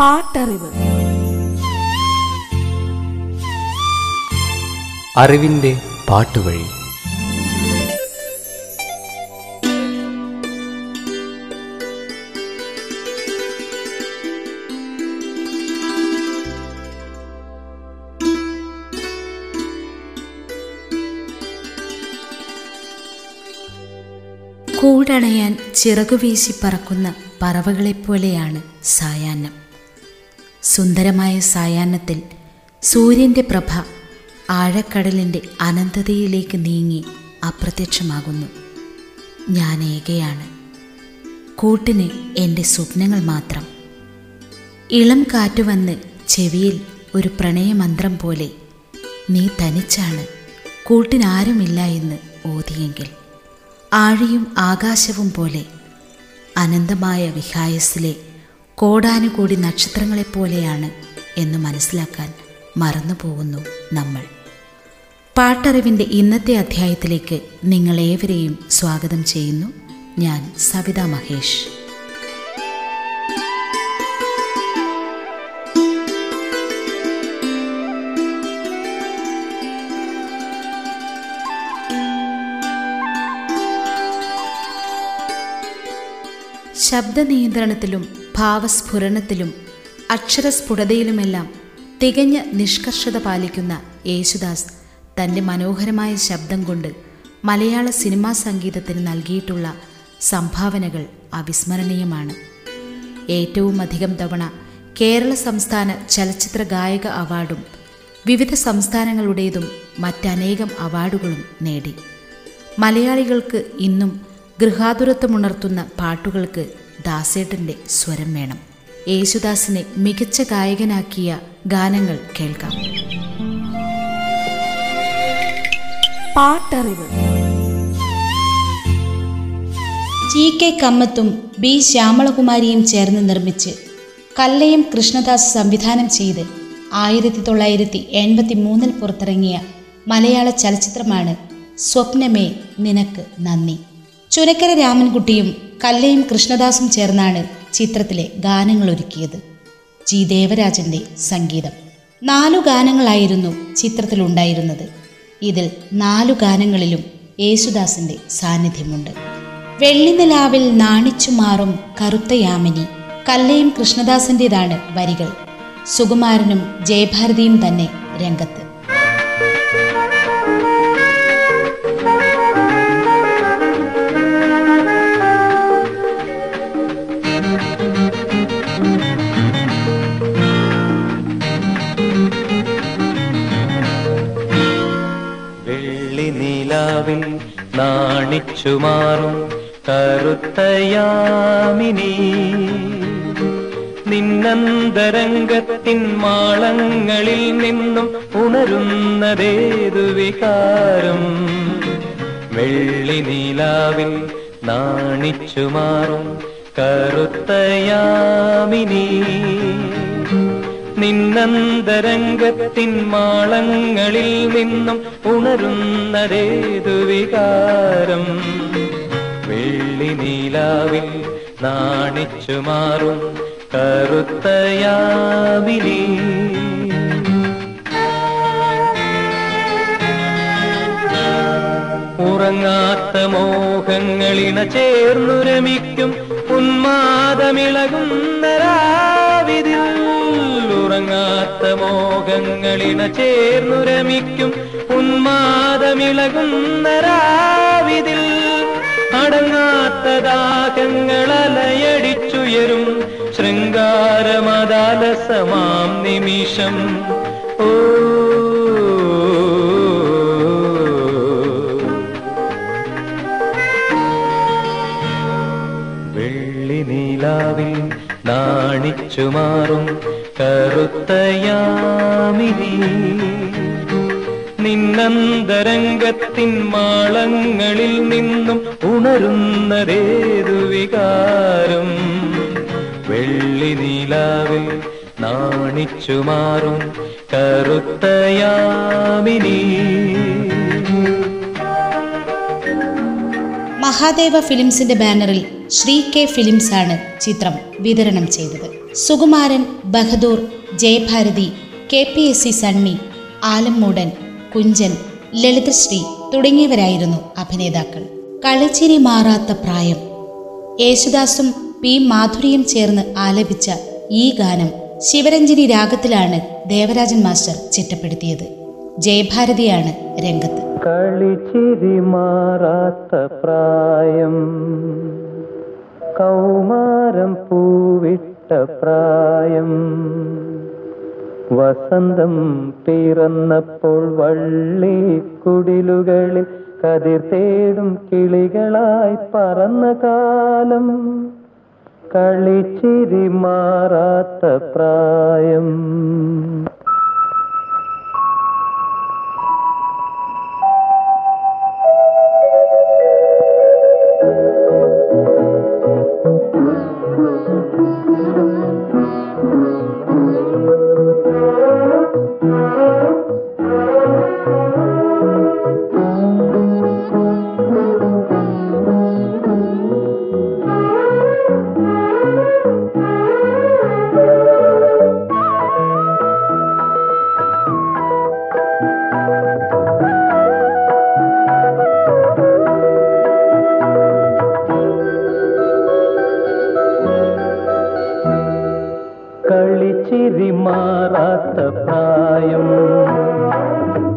പാട്ടറിവ്. അറിവിന്റെ പാട്ടുവഴി. കൂടണയാൻ ചിറകുവീശി പറക്കുന്ന പറവകളെപ്പോലെയാണ് സായാഹ്നം. സുന്ദരമായ സായാഹ്നത്തിൽ സൂര്യന്റെ പ്രഭ ആഴക്കടലിന്റെ അനന്തതയിലേക്ക് നീങ്ങി അപ്രത്യക്ഷമാകുന്നു. ഞാൻ ഏകയാണ്. കൂട്ടിന് എന്റെ സ്വപ്നങ്ങൾ മാത്രം. ഇളം കാറ്റ് വന്ന് ചെവിയിൽ ഒരു പ്രണയമന്ത്രം പോലെ നീ തനിച്ചാണ്. കൂട്ടിനാരുമില്ല എന്ന് ഓതിയെങ്കിൽ. ആഴിയും ആകാശവും പോലെ അനന്തമായ വിഹായസിലെ കോടാനുകൂടി നക്ഷത്രങ്ങളെപ്പോലെയാണ് എന്ന് മനസ്സിലാക്കാൻ മറന്നുപോകുന്നു നമ്മൾ. പാട്ടറിവിന്റെ ഇന്നത്തെ അധ്യായത്തിലേക്ക് നിങ്ങളേവരെയും സ്വാഗതം ചെയ്യുന്നു. ഞാൻ സവിത മഹേഷ്. ശബ്ദനിയന്ത്രണത്തിലും ഭാവസ്ഫുരണത്തിലും അക്ഷരസ്ഫുടതയിലുമെല്ലാം തികഞ്ഞ നിഷ്കർഷത പാലിക്കുന്ന യേശുദാസ് തന്റെ മനോഹരമായ ശബ്ദം കൊണ്ട് മലയാള സിനിമാ സംഗീതത്തിന് നൽകിയിട്ടുള്ള സംഭാവനകൾ അവിസ്മരണീയമാണ്. ഏറ്റവും അധികം തവണ കേരള സംസ്ഥാന ചലച്ചിത്ര ഗായക അവാർഡും വിവിധ സംസ്ഥാനങ്ങളുടേതും മറ്റനേകം അവാർഡുകളും നേടി. മലയാളികൾക്ക് ഇന്നും ഗൃഹാതുരത്വമുണർത്തുന്ന പാട്ടുകൾക്ക് ദാസേട്ടന്റെ സ്വരം വേണം. യേശുദാസിനെ മികച്ച ഗായകനാക്കിയ ഗാനങ്ങൾ കേൾക്കാം. പാട്ടറിവ്. ജി കെ കമ്മത്തും ബി ശ്യാമളകുമാരിയും ചേർന്ന് നിർമ്മിച്ച് കല്ലയും കൃഷ്ണദാസ് സംവിധാനം ചെയ്ത് ആയിരത്തി തൊള്ളായിരത്തി എൺപത്തി മൂന്നിൽ പുറത്തിറങ്ങിയ മലയാള ചലച്ചിത്രമാണ് സ്വപ്നമേ നിനക്ക് നന്ദി. ചുരക്കര രാമൻകുട്ടിയും കല്ലയും കൃഷ്ണദാസും ചേർന്നാണ് ചിത്രത്തിലെ ഗാനങ്ങൾ ഒരുക്കിയത് ജി. ദേവരാജന്റെ സംഗീതം. നാലു ഗാനങ്ങളായിരുന്നു ചിത്രത്തിലുണ്ടായിരുന്നത്. ഇതിൽ നാലു ഗാനങ്ങളിലും യേശുദാസിന്റെ സാന്നിധ്യമുണ്ട്. വെള്ളിനിലാവിൽ നാണിച്ചു മാറും കറുത്ത യാമിനി കല്ലയും കൃഷ്ണദാസിന്റെതാണ് വരികൾ. സുകുമാരനും ജയഭാരതിയും തന്നെ രംഗത്ത്. നാണിച്ചു മാറും കറുത്തയാമിനി. നിന്നന്തരംഗത്തിൻ മാളങ്ങളിൽ നിന്നും ഉണരുന്നതേതു വികാരം? വെള്ളി നീലാവിൽ നാണിച്ചു കറുത്തയാമിനി. നിന്നന്തരംഗത്തിൻ മാളങ്ങളിൽ നിന്നും ഉണരുന്നതേതു വികാരം വെള്ളി നീലാവിൽ നാണിച്ചു മാറും കറുത്തയാവിനി ഉറങ്ങാത്ത മോഹങ്ങളിണ ചേർന്നുരമിക്കും ഉന്മാദമിളകുന്ന രാവിതിൽ ഉറങ്ങാത്ത മോഹങ്ങളിണ ചേർന്നു രമിക്കും ഉന്മാദമിളകുന്ന രാവിതിൽ. അടങ്ങാത്ത ദാഹങ്ങളലയടിച്ചുയരും ശൃംഗാരമദാലസമാം നിമിഷം. ഓ. വെള്ളി നീലാവിൽ നാണിച്ചു മാറും കറുത്തയാമിനി നിന്നന്തരംഗത്തിൻ മാളങ്ങളിൽ നിന്നും ഉണരുന്നതേതു വികാരം വെള്ളി നീലാവിൽ നാണിച്ചു മാറും കറുത്തയാമിനി. മഹാദേവ ഫിലിംസിന്റെ ബാനറിൽ ശ്രീ കെ ഫിലിംസ് ആണ് ചിത്രം വിതരണം ചെയ്തത്. Sukumaran Bahadur Jayabharathi K P S C Sunny Alummoodan Kunchan Lalithasree തുടങ്ങിയവരായിരുന്നു അഭിനേതാക്കൾ. കളിച്ചിരി മാറാത്ത പ്രായം. യേശുദാസും പി മാധുരിയും ചേർന്ന് ആലപിച്ച ഈ ഗാനം ശിവരഞ്ജിനി രാഗത്തിലാണ് ദേവരാജൻ മാസ്റ്റർ ചിട്ടപ്പെടുത്തിയത്. ജയഭാരതിയാണ് രംഗത്ത്. കളിച്ചിരി മാറാത്ത പ്രായം. കൗമാരം പൂവിട്ട പ്രായം. വസന്തം പിറന്നപ്പോൾ വള്ളി കുടിലുകളിൽ കതിർ തേടും കിളികളായി പറന്ന കാലം. കളിച്ചിരി മാറാത്ത പ്രായം. കളിച്ചിരി മാറാത്ത പ്രായം.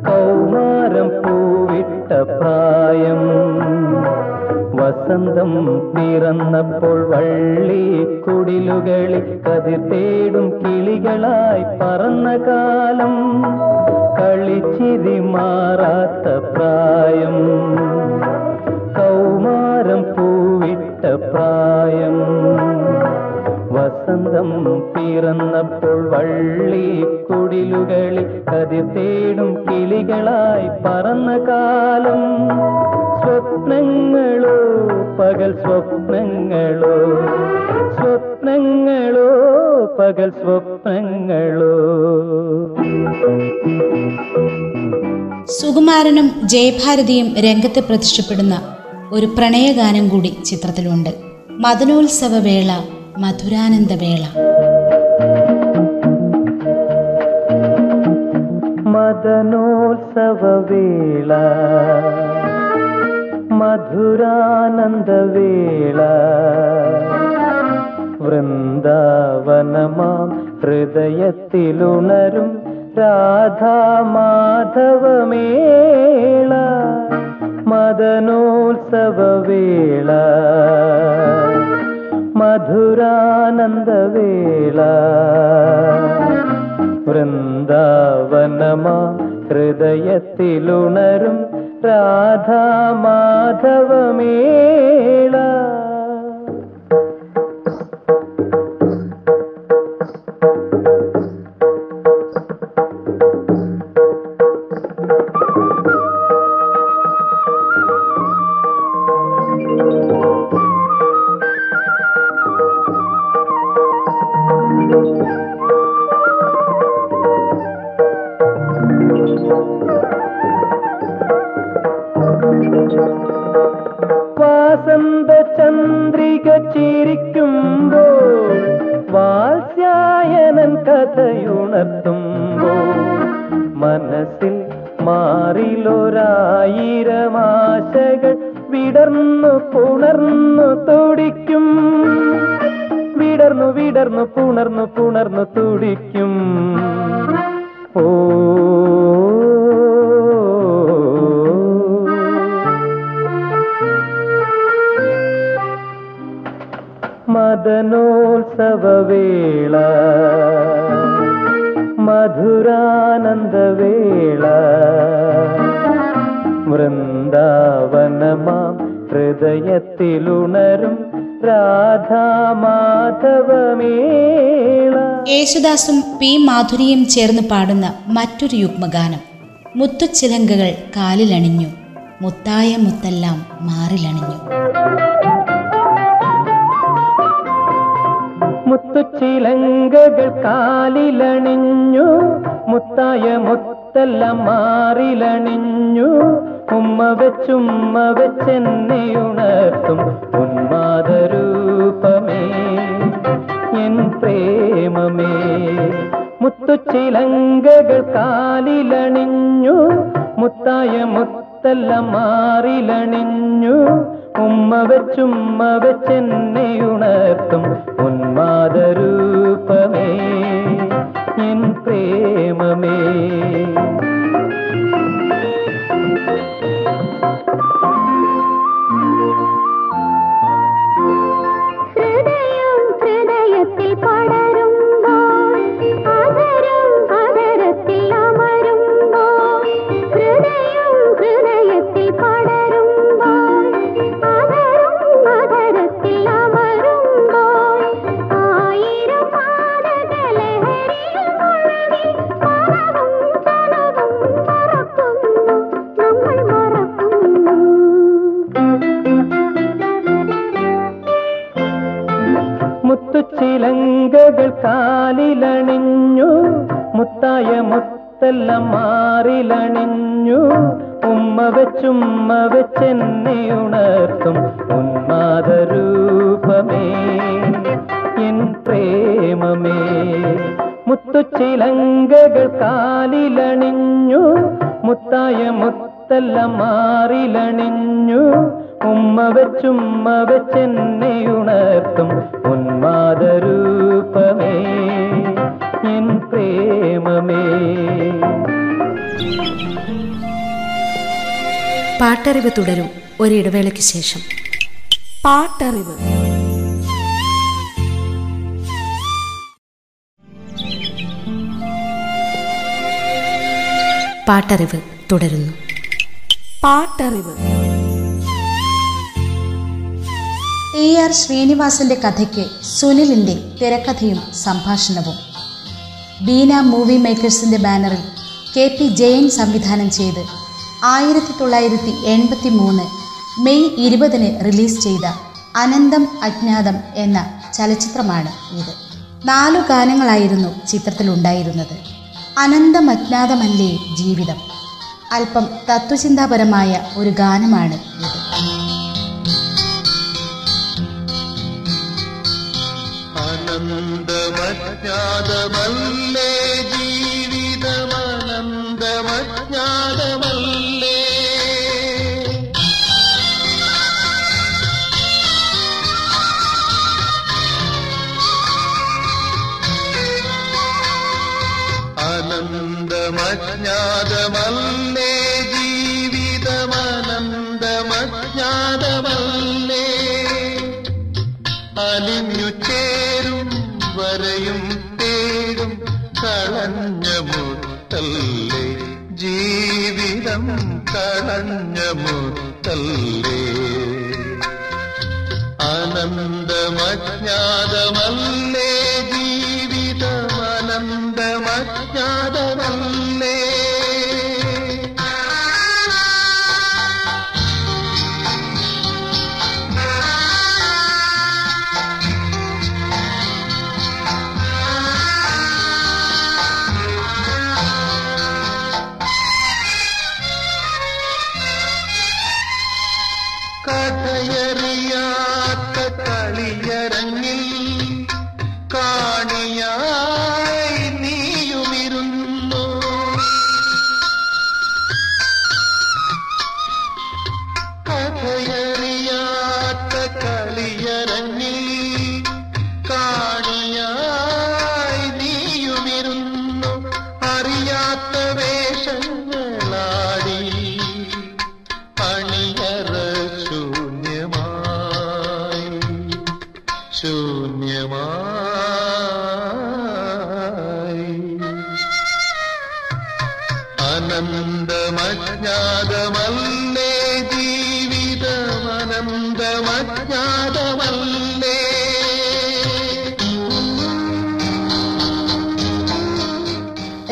കൗമാരം പൂവിട്ട പ്രായം. വസന്തം പിറന്നപ്പോൾ വള്ളി കുടിലുകളിൽ കതിർ തേടും കിളികളായി പറന്ന കാലം. കളിച്ചിരി മാറാത്ത പ്രായം. കൗമാരം പൂവിട്ട പ്രായം. വസന്തം പിറന്നപ്പോൾ വള്ളി കുടിലുകളിൽ കതിർ തേടും കിളികളായി പറന്ന കാലം. സ്വപ്നങ്ങളോ പകൽ സ്വപ്നങ്ങളോ സ്വപ്നങ്ങളോ പകൽ സ്വപ്നങ്ങളോ. സുകുമാരനും ജയഭാരതിയും രംഗത്ത് പ്രത്യക്ഷപ്പെടുന്ന ഒരു പ്രണയഗാനം കൂടി ചിത്രത്തിലുണ്ട്. മദനോത്സവ വേള മധുരാനന്ദ മദനോത്സവവേള മധുരാനന്ദവേള. വേള മധുരാനന്ദ വേള വൃന്ദാവനമാം ഹൃദയത്തിലുണരും രാധാമാധവമേള. മദനോത്സവ വേള മധുരാനന്ദ വേള വൃന്ദാവനമാ ഹൃദയത്തിലുണരും രാധാമാധവമേള. വിടർന്നു പുണർന്നു പുണർന്നു തുടിക്കും. ഓ മദനോത്സവവേള മധുരാനന്ദവേള മധുരാനന്ദ വേള വൃന്ദാവനമാം ഹൃദയത്തിലുണരും യേശുദാസും പി മാധുരിയും ചേർന്ന് പാടുന്ന മറ്റൊരു യുഗ്മഗാനം. മുത്തുച്ചിലങ്കകൾ കാലിലണിഞ്ഞു. മുത്തായ മുത്തെല്ലാം മാറിലണിഞ്ഞു. മുത്തുച്ചിലങ്കകൾ കാലിലണിഞ്ഞു. മുത്തായ മുത്തെല്ലാം മാറിലണിഞ്ഞു. ഉമ്മ വെച്ചുമ്മ വെച്ചെന്നെ ഉണർത്തും എൻ പ്രേമമേ. മുത്തുച്ചിലങ്കകൾ കാലിലണിഞ്ഞു മുത്തായ മുത്തല്ല മാറിലണിഞ്ഞു. ഉമ്മ വെച്ചുമ്മ വെച്ചെന്നെ ഉണർത്തും ഉന്മാദരൂപമേ എൻ പ്രേമമേ. മാറിലണിഞ്ഞു. ഉമ്മ വെച്ചുമ്മ വെച്ചെന്നെ ഉണർത്തും. ഉന്മാദരൂപമേ എൻ പ്രേമമേ. മുത്തുച്ചിലങ്കകൾ കാലിലണിഞ്ഞു. മുത്തായ മുത്തെല്ലാം മാറിലണിഞ്ഞു. ഉമ്മ വെച്ചുമ്മ വെച്ചെന്നെ ഉണർത്തും. പാട്ടറിവ് തുടരും ഒരിടവേളയ്ക്ക് ശേഷം. പാട്ടറിവ്. പാട്ടറിവ് തുടരുന്നു. പാട്ടറിവ്. ടി ആർ ശ്രീനിവാസന്റെ കഥയ്ക്ക് സുനിലിന്റെ തിരക്കഥയും സംഭാഷണവും. ബീന മൂവി മേക്കേഴ്സിന്റെ ബാനറിൽ കെ പി ജയൻ സംവിധാനം ചെയ്ത് ആയിരത്തി തൊള്ളായിരത്തി എൺപത്തി മൂന്ന് മെയ് ഇരുപതിന് റിലീസ് ചെയ്ത അനന്തം അജ്ഞാതം എന്ന ചലച്ചിത്രമാണ് ഇത്. നാലു ഗാനങ്ങളായിരുന്നു ചിത്രത്തിലുണ്ടായിരുന്നത്. അനന്തം അജ്ഞാതമല്ലേ ജീവിതം? അല്പം തത്വചിന്താപരമായ ഒരു ഗാനമാണ് ഇത്. അനന്തമജ്ഞാതമല്ലേ അനന്തമജ്ഞാതമല്ലേ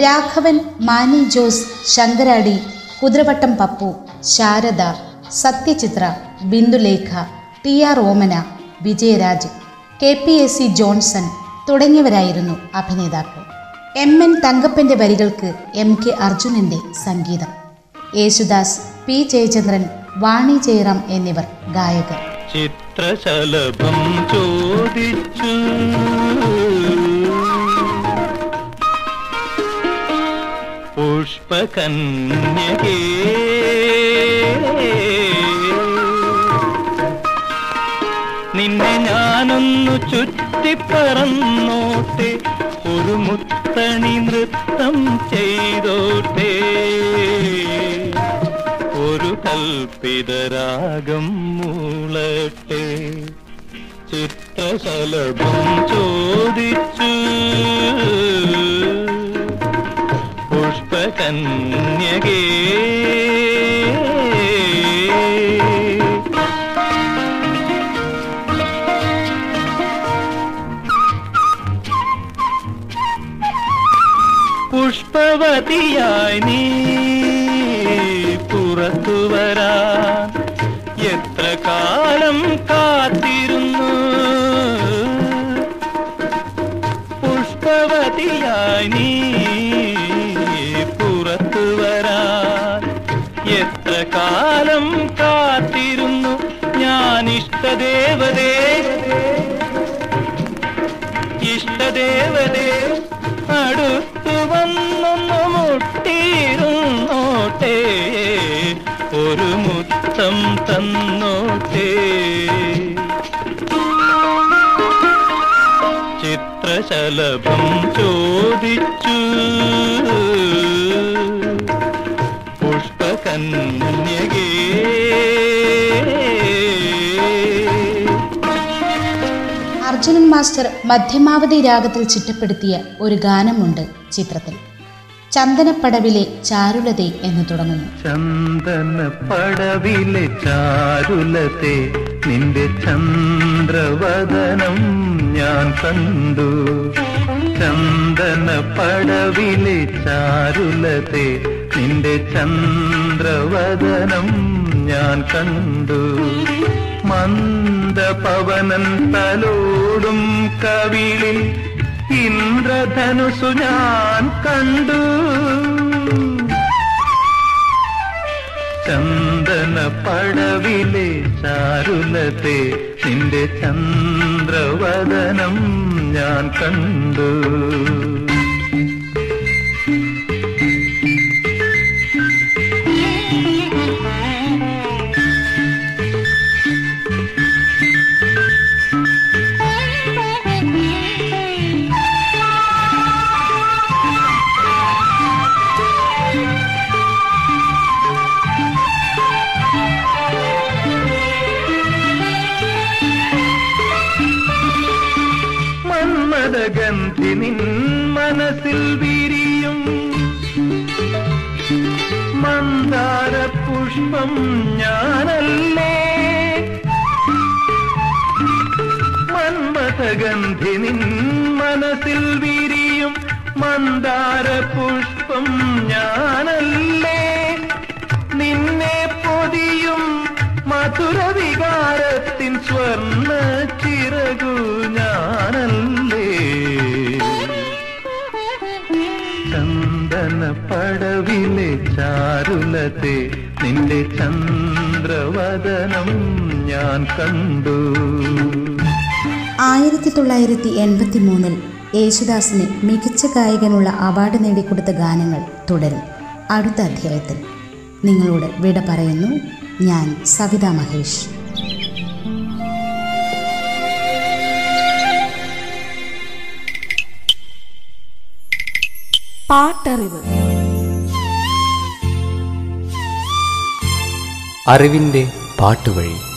Raghavan Mani Jose Sankaradi Kuthiravattam Pappu Sharada സത്യചിത്ര Bindulekha T R Omana Vijayaraj K P S C Johnson തുടങ്ങിയവരായിരുന്നു അഭിനേതാക്കൾ. എം എൻ തങ്കപ്പന്റെ വരികൾക്ക് എം കെ അർജുനന്റെ സംഗീതം. യേശുദാസ് പി ജയചന്ദ്രൻ വാണി ജയറാം എന്നിവർ ഗായകർ. ചിത്രശലഭം ചോദിച്ചു. പുഷ്പകന്യകേ. നിന്നെ ഞാനൊന്നു ചുറ്റിപ്പറന്നോട്ടെ ഒരു മുത്തണി നൃത്തം ചെയ്തോട്ടെ. ഒരു കൽപ്പിതരാഗം മൂളട്ടെ ചിത്രശലഭം ചോദിച്ചു പുഷ്പകന്യകേ. പുഷ്പവതിയായി നീ പുറത്തു വരാൻ എത്ര കാലം ഇഷ്ടദേവതേ ഇഷ്ടദേവതേ അടുത്തു വന്നൊന്നു മുട്ടിയിരുന്നോട്ടെ ഒരു മുത്തം തന്നോട്ടേ. ചിത്രശലഭം ചോദിച്ചു. പുഷ്പകന്യകേ അർജുനൻ മാസ്റ്റർ മധ്യമാവധി രാഗത്തിൽ ചിട്ടപ്പെടുത്തിയ ഒരു ഗാനമുണ്ട് ചിത്രത്തിൽ. ചന്ദനപ്പടവിലെ ചാരുലതേ എന്ന് തുടങ്ങുന്നു. ചന്ദനപ്പടവിലെ ചാരുലതേ നിന്റെ ചന്ദ്രവദനം ഞാൻ കണ്ടു. ചന്ദനപ്പടവിലെ ചാരുലതേ നിന്റെ ചന്ദ്രവദനം ഞാൻ കണ്ടു. മന്ദപവനൻ തലോടും കവിളിൽ ഇന്ദ്രധനുസു ഞാൻ കണ്ടു. ചന്ദന പടവിലെ ചാരുലത്തെ നിന്റെ ചന്ദ്രവദനം ഞാൻ കണ്ടു. വിരിയും മന്ദാര പുഷ്പം ഞാനല്ലേ? മന്മഥഗന്ധി നിൻ മനസ്സിൽ വിരിയും മന്ദാര പുഷ്പം ഞാനല്ലേ? നിന്നെ പൊതിയും മധുര വികാരത്തിൻ സ്വർണ ചിറകു ഞാനല്ലേ? പടവിലെ ചാരുലത്തെ നിന്റെ ചന്ദ്രവദനം ഞാൻ കണ്ടു. ആയിരത്തി തൊള്ളായിരത്തി എൺപത്തി മൂന്നിൽ യേശുദാസിന് മികച്ച ഗായകനുള്ള അവാർഡ് നേടിക്കൊടുത്ത ഗാനങ്ങൾ തുടരും. അടുത്ത അധ്യായത്തിൽ നിങ്ങളോട് വിട പറയുന്നു ഞാൻ സവിത മഹേഷ്. പാട്ടറിവ്. അറിവിന്റെ പാട്ടുവഴി.